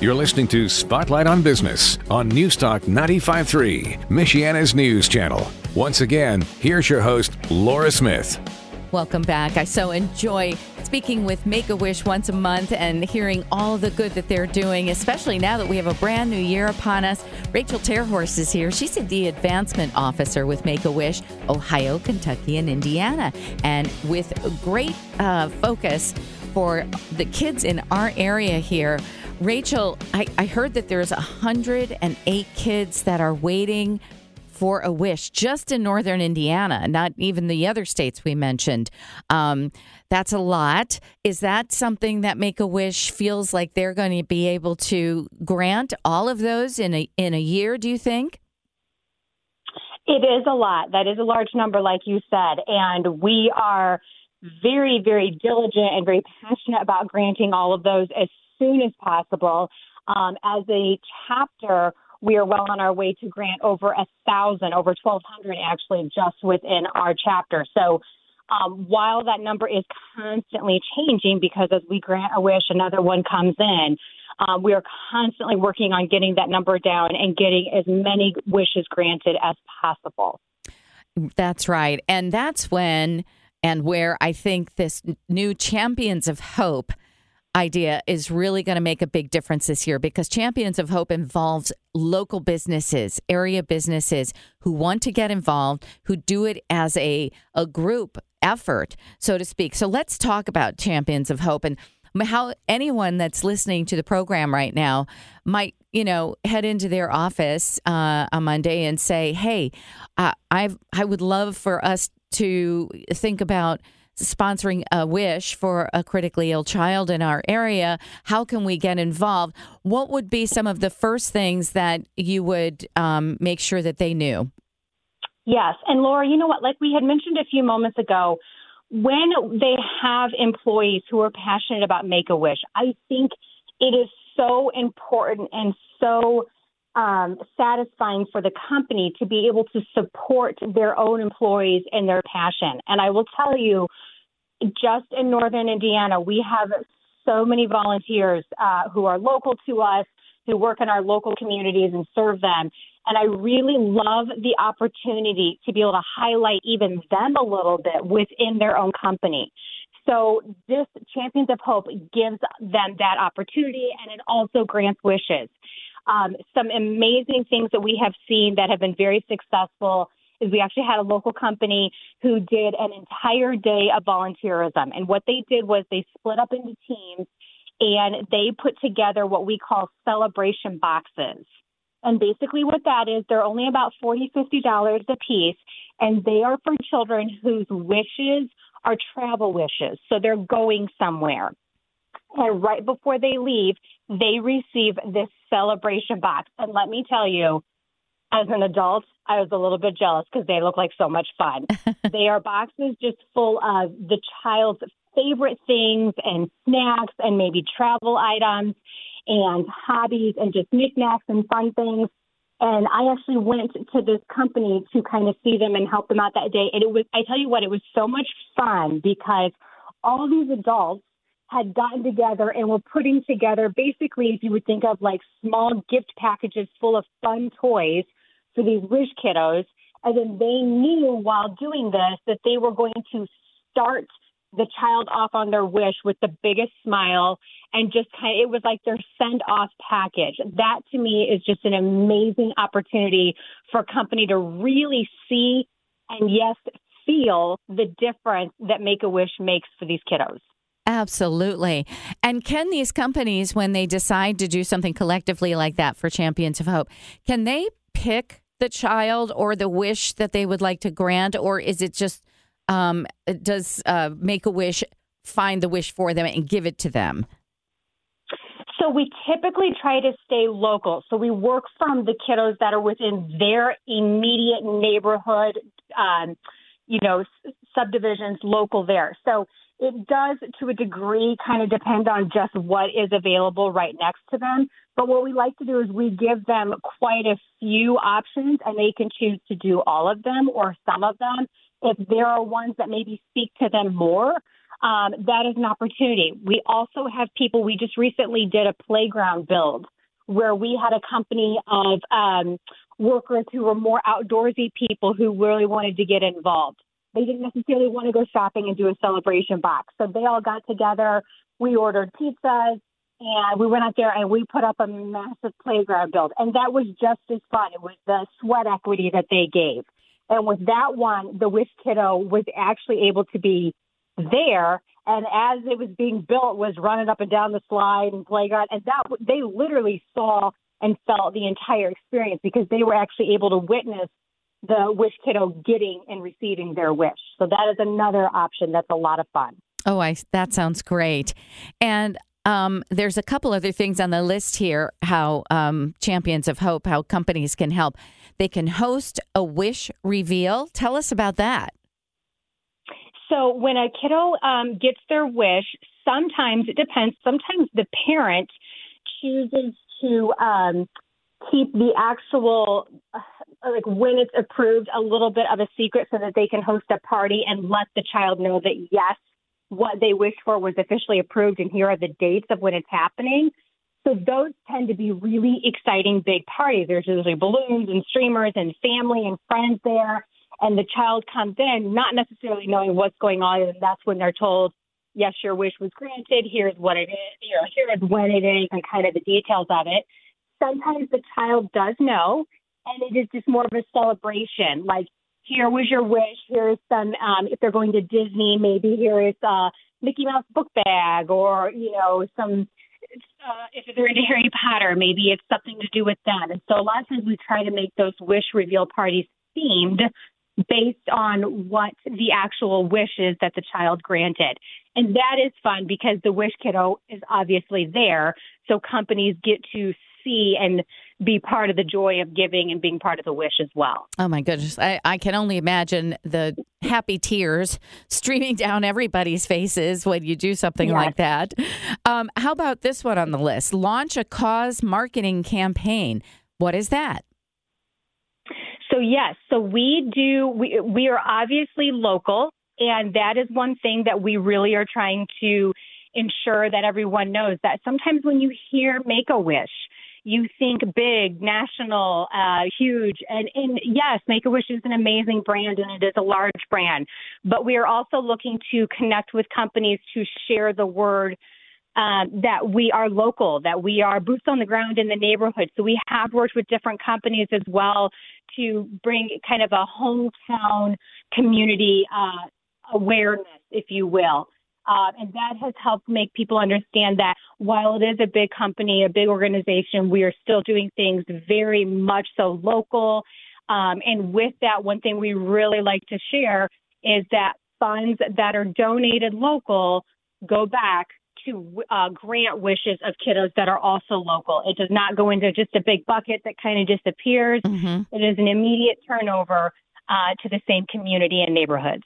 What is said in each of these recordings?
You're listening to Spotlight on Business on Newstalk 95.3, Michiana's news channel. Once again, here's your host, Laura Smith. Welcome back. I so enjoy speaking with Make a Wish once a month and hearing all the good that they're doing, especially now that we have a brand new year upon us. Rachel Terhorst is here. She's the advancement officer with Make a Wish, Ohio, Kentucky, and Indiana. And with great uh, focus for the kids in our area here. Rachel, I, I heard that there's 108 kids that are waiting for a wish just in northern Indiana, not even the other states we mentioned. Um, that's a lot. Is that something that Make a Wish feels like they're going to be able to grant all of those in a in a year? Do you think? It is a lot. That is a large number, like you said, and we are very, very diligent and very passionate about granting all of those as soon as possible. Um, as a chapter, we are well on our way to grant over a thousand, over 1,200 actually, just within our chapter. So um, while that number is constantly changing, because as we grant a wish, another one comes in, um, we are constantly working on getting that number down and getting as many wishes granted as possible. That's right. And that's when and where I think this new Champions of Hope idea is really going to make a big difference this year because Champions of Hope involves local businesses, area businesses who want to get involved, who do it as a, a group effort, so to speak. So let's talk about Champions of Hope and how anyone that's listening to the program right now might you know head into their office uh, on Monday and say, "Hey, uh, I I would love for us to think about sponsoring a wish for a critically ill child in our area. How can we get involved? What would be some of the first things that you would um, make sure that they knew? Yes. And Laura, you know what? Like we had mentioned a few moments ago, when they have employees who are passionate about Make a Wish, I think it is so important and so um, satisfying for the company to be able to support their own employees and their passion. And I will tell you, just in northern Indiana, we have so many volunteers uh, who are local to us, who work in our local communities and serve them. And I really love the opportunity to be able to highlight even them a little bit within their own company. So this Champions of Hope gives them that opportunity and it also grants wishes. Um, some amazing things that we have seen that have been very successful is we actually had a local company who did an entire day of volunteerism. And what they did was they split up into teams and they put together what we call celebration boxes. And basically, what that is, they're only about $40, $50 a piece, and they are for children whose wishes are travel wishes. So they're going somewhere. And right before they leave, they receive this celebration box. And let me tell you, as an adult, I was a little bit jealous because they look like so much fun. they are boxes just full of the child's favorite things and snacks and maybe travel items and hobbies and just knickknacks and fun things. And I actually went to this company to kind of see them and help them out that day. And it was, I tell you what, it was so much fun because all these adults had gotten together and were putting together basically, if you would think of like small gift packages full of fun toys for these wish kiddos. And then they knew while doing this that they were going to start the child off on their wish with the biggest smile and just kind of, it was like their send off package. That to me is just an amazing opportunity for a company to really see and yes, feel the difference that Make a Wish makes for these kiddos. Absolutely. And can these companies, when they decide to do something collectively like that for Champions of Hope, can they pick the child or the wish that they would like to grant, or is it just um, does uh, Make a Wish find the wish for them and give it to them? So we typically try to stay local. So we work from the kiddos that are within their immediate neighborhood, um, you know, subdivisions local there. So it does, to a degree, kind of depend on just what is available right next to them. But what we like to do is we give them quite a few options, and they can choose to do all of them or some of them. If there are ones that maybe speak to them more, um, that is an opportunity. We also have people, we just recently did a playground build where we had a company of um, workers who were more outdoorsy people who really wanted to get involved. They didn't necessarily want to go shopping and do a celebration box. So they all got together. We ordered pizzas and we went out there and we put up a massive playground build. And that was just as fun. It was the sweat equity that they gave. And with that one, the Wish Kiddo was actually able to be there. And as it was being built, was running up and down the slide and playground. And that they literally saw and felt the entire experience because they were actually able to witness the wish kiddo getting and receiving their wish. So that is another option that's a lot of fun. Oh, I that sounds great. And um, there's a couple other things on the list here. How um, Champions of Hope, how companies can help. They can host a wish reveal. Tell us about that. So when a kiddo um, gets their wish, sometimes it depends. Sometimes the parent chooses to um, keep the actual like when it's approved a little bit of a secret so that they can host a party and let the child know that yes what they wished for was officially approved and here are the dates of when it's happening. So those tend to be really exciting big parties. There's usually balloons and streamers and family and friends there and the child comes in not necessarily knowing what's going on and that's when they're told yes your wish was granted. Here's what it is you know here's when it is and kind of the details of it. Sometimes the child does know and it is just more of a celebration like here was your wish here's some um if they're going to disney maybe here is a mickey mouse book bag or you know some uh, if they're into Harry Potter, maybe it's something to do with that. And so a lot of times we try to make those wish reveal parties themed based on what the actual wish is that the child granted. And that is fun because the wish kiddo is obviously there. So companies get to see and be part of the joy of giving and being part of the wish as well. Oh my goodness. I, I can only imagine the happy tears streaming down everybody's faces when you do something yes. like that. Um, how about this one on the list? Launch a cause marketing campaign. What is that? So yes, so we do. We we are obviously local, and that is one thing that we really are trying to ensure that everyone knows that sometimes when you hear Make a Wish, you think big, national, uh, huge, and, and yes, Make a Wish is an amazing brand and it is a large brand, but we are also looking to connect with companies to share the word um, that we are local, that we are boots on the ground in the neighborhood. So we have worked with different companies as well to bring kind of a hometown community uh, awareness, if you will. Uh, and that has helped make people understand that while it is a big company, a big organization, we are still doing things very much so local. Um, and with that, one thing we really like to share is that funds that are donated local go back to uh, grant wishes of kiddos that are also local. It does not go into just a big bucket that kind of disappears. Mm-hmm. It is an immediate turnover uh, to the same community and neighborhoods.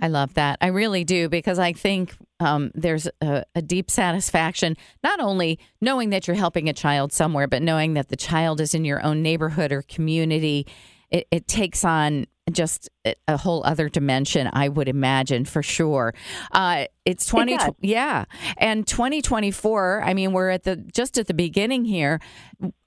I love that. I really do because I think um, there's a, a, deep satisfaction, not only knowing that you're helping a child somewhere, but knowing that the child is in your own neighborhood or community. It, it takes on just a whole other dimension, I would imagine for sure. Uh, it's twenty, it yeah, and twenty twenty four. I mean, we're at the just at the beginning here.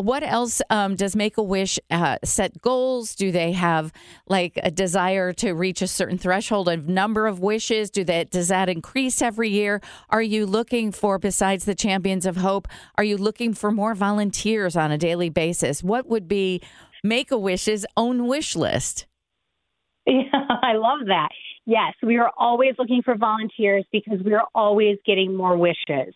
What else um, does Make a Wish uh, set goals? Do they have like a desire to reach a certain threshold of number of wishes? Do that does that increase every year? Are you looking for besides the Champions of Hope? Are you looking for more volunteers on a daily basis? What would be Make a Wish's own wish list? Yeah, I love that. Yes, we are always looking for volunteers because we are always getting more wishes.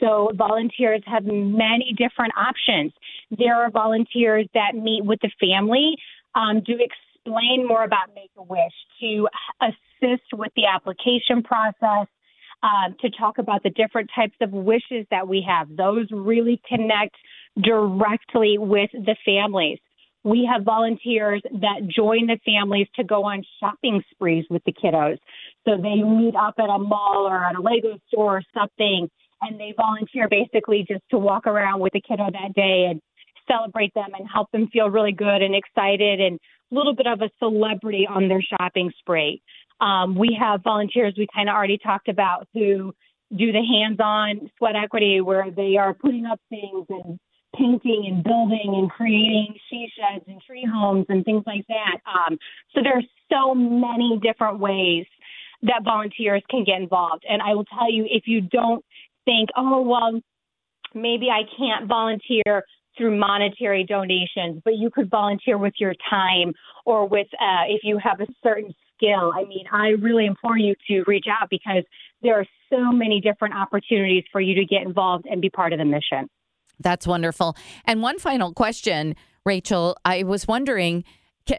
So volunteers have many different options. There are volunteers that meet with the family um, to explain more about Make a Wish, to assist with the application process, um, to talk about the different types of wishes that we have. Those really connect directly with the families. We have volunteers that join the families to go on shopping sprees with the kiddos. So they meet up at a mall or at a Lego store or something, and they volunteer basically just to walk around with the kiddo that day and celebrate them and help them feel really good and excited and a little bit of a celebrity on their shopping spree. Um, we have volunteers we kind of already talked about who do the hands-on sweat equity where they are putting up things and painting and building and creating she sheds and tree homes and things like that. Um, so there's so many different ways that volunteers can get involved. And I will tell you, if you don't think, oh, well, maybe I can't volunteer through monetary donations, but you could volunteer with your time or with uh, if you have a certain skill. I mean, I really implore you to reach out because there are so many different opportunities for you to get involved and be part of the mission. That's wonderful. And one final question, Rachel. I was wondering can,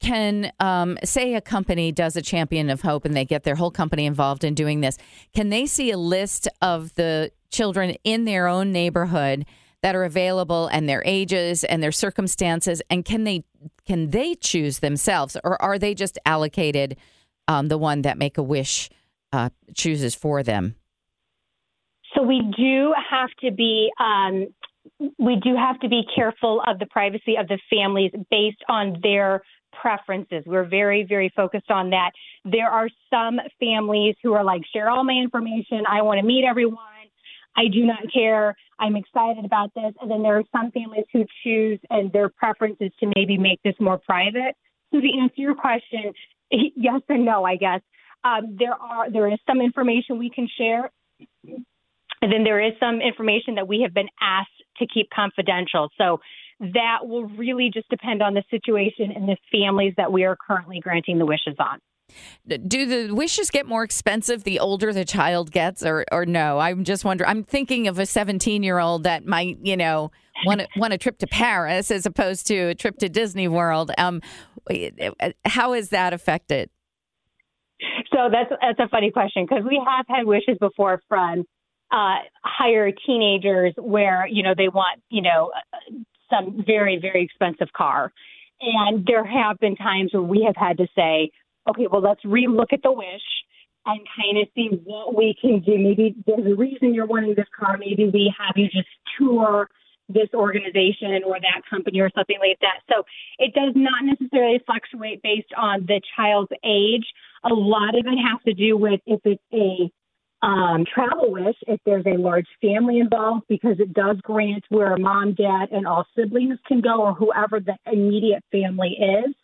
can um, say a company does a champion of hope and they get their whole company involved in doing this can they see a list of the children in their own neighborhood that are available and their ages and their circumstances and can they can they choose themselves or are they just allocated um, the one that make a wish uh, chooses for them so we do have to be um, we do have to be careful of the privacy of the families based on their preferences. We're very, very focused on that. There are some families who are like, share all my information. I want to meet everyone. I do not care. I'm excited about this. And then there are some families who choose and their preference is to maybe make this more private. So to answer your question, yes and no, I guess. Um, there are there is some information we can share, and then there is some information that we have been asked to keep confidential. So that will really just depend on the situation and the families that we are currently granting the wishes on. Do the wishes get more expensive the older the child gets, or or no? I'm just wondering. I'm thinking of a 17 year old that might, you know, want a, want a trip to Paris as opposed to a trip to Disney World. Um, how is that affected? So that's that's a funny question because we have had wishes before from uh, higher teenagers where you know they want you know some very very expensive car, and there have been times where we have had to say, okay, well let's relook at the wish and kind of see what we can do. Maybe there's a reason you're wanting this car. Maybe we have you just tour this organization or that company or something like that. So it does not necessarily fluctuate based on the child's age. A lot of it has to do with if it's a um, travel wish if there's a large family involved because it does grant where mom, dad, and all siblings can go or whoever the immediate family is.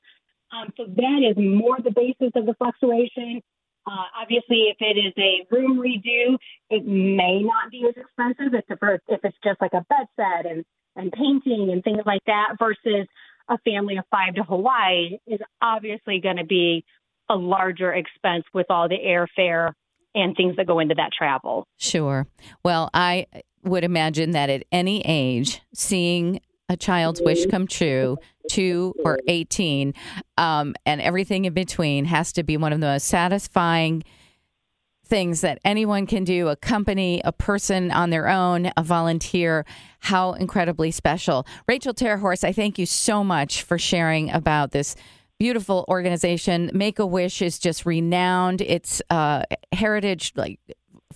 Um, so that is more the basis of the fluctuation. Uh, obviously, if it is a room redo, it may not be as expensive if, if it's just like a bed set and, and painting and things like that versus a family of five to Hawaii is obviously going to be a larger expense with all the airfare and things that go into that travel. Sure. Well, I would imagine that at any age, seeing a child's wish come true, two or 18, um, and everything in between has to be one of the most satisfying things that anyone can do a company, a person on their own, a volunteer. How incredibly special. Rachel Terhorst, I thank you so much for sharing about this beautiful organization. Make a Wish is just renowned. It's uh, heritage, like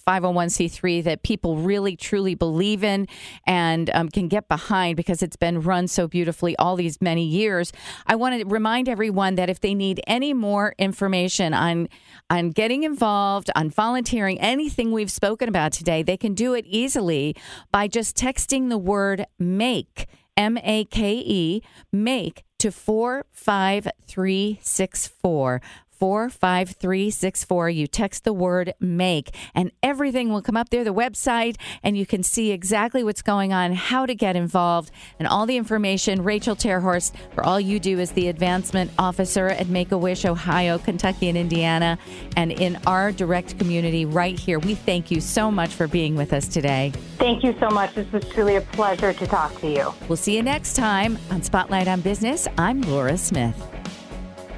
501c3 that people really truly believe in and um, can get behind because it's been run so beautifully all these many years. I want to remind everyone that if they need any more information on on getting involved, on volunteering, anything we've spoken about today, they can do it easily by just texting the word make M A K E, make to 45364. 45364. You text the word make, and everything will come up there, the website, and you can see exactly what's going on, how to get involved, and all the information. Rachel Terhorst, for all you do is the advancement officer at Make a Wish, Ohio, Kentucky, and Indiana, and in our direct community right here. We thank you so much for being with us today. Thank you so much. This was truly a pleasure to talk to you. We'll see you next time on Spotlight on Business. I'm Laura Smith.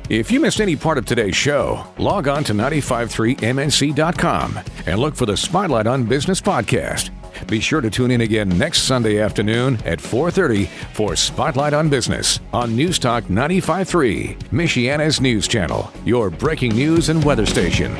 If you missed any part of today's show, log on to 953mnc.com and look for the Spotlight on Business podcast. Be sure to tune in again next Sunday afternoon at 4:30 for Spotlight on Business on News Talk 95.3, Michiana's news channel, your breaking news and weather station.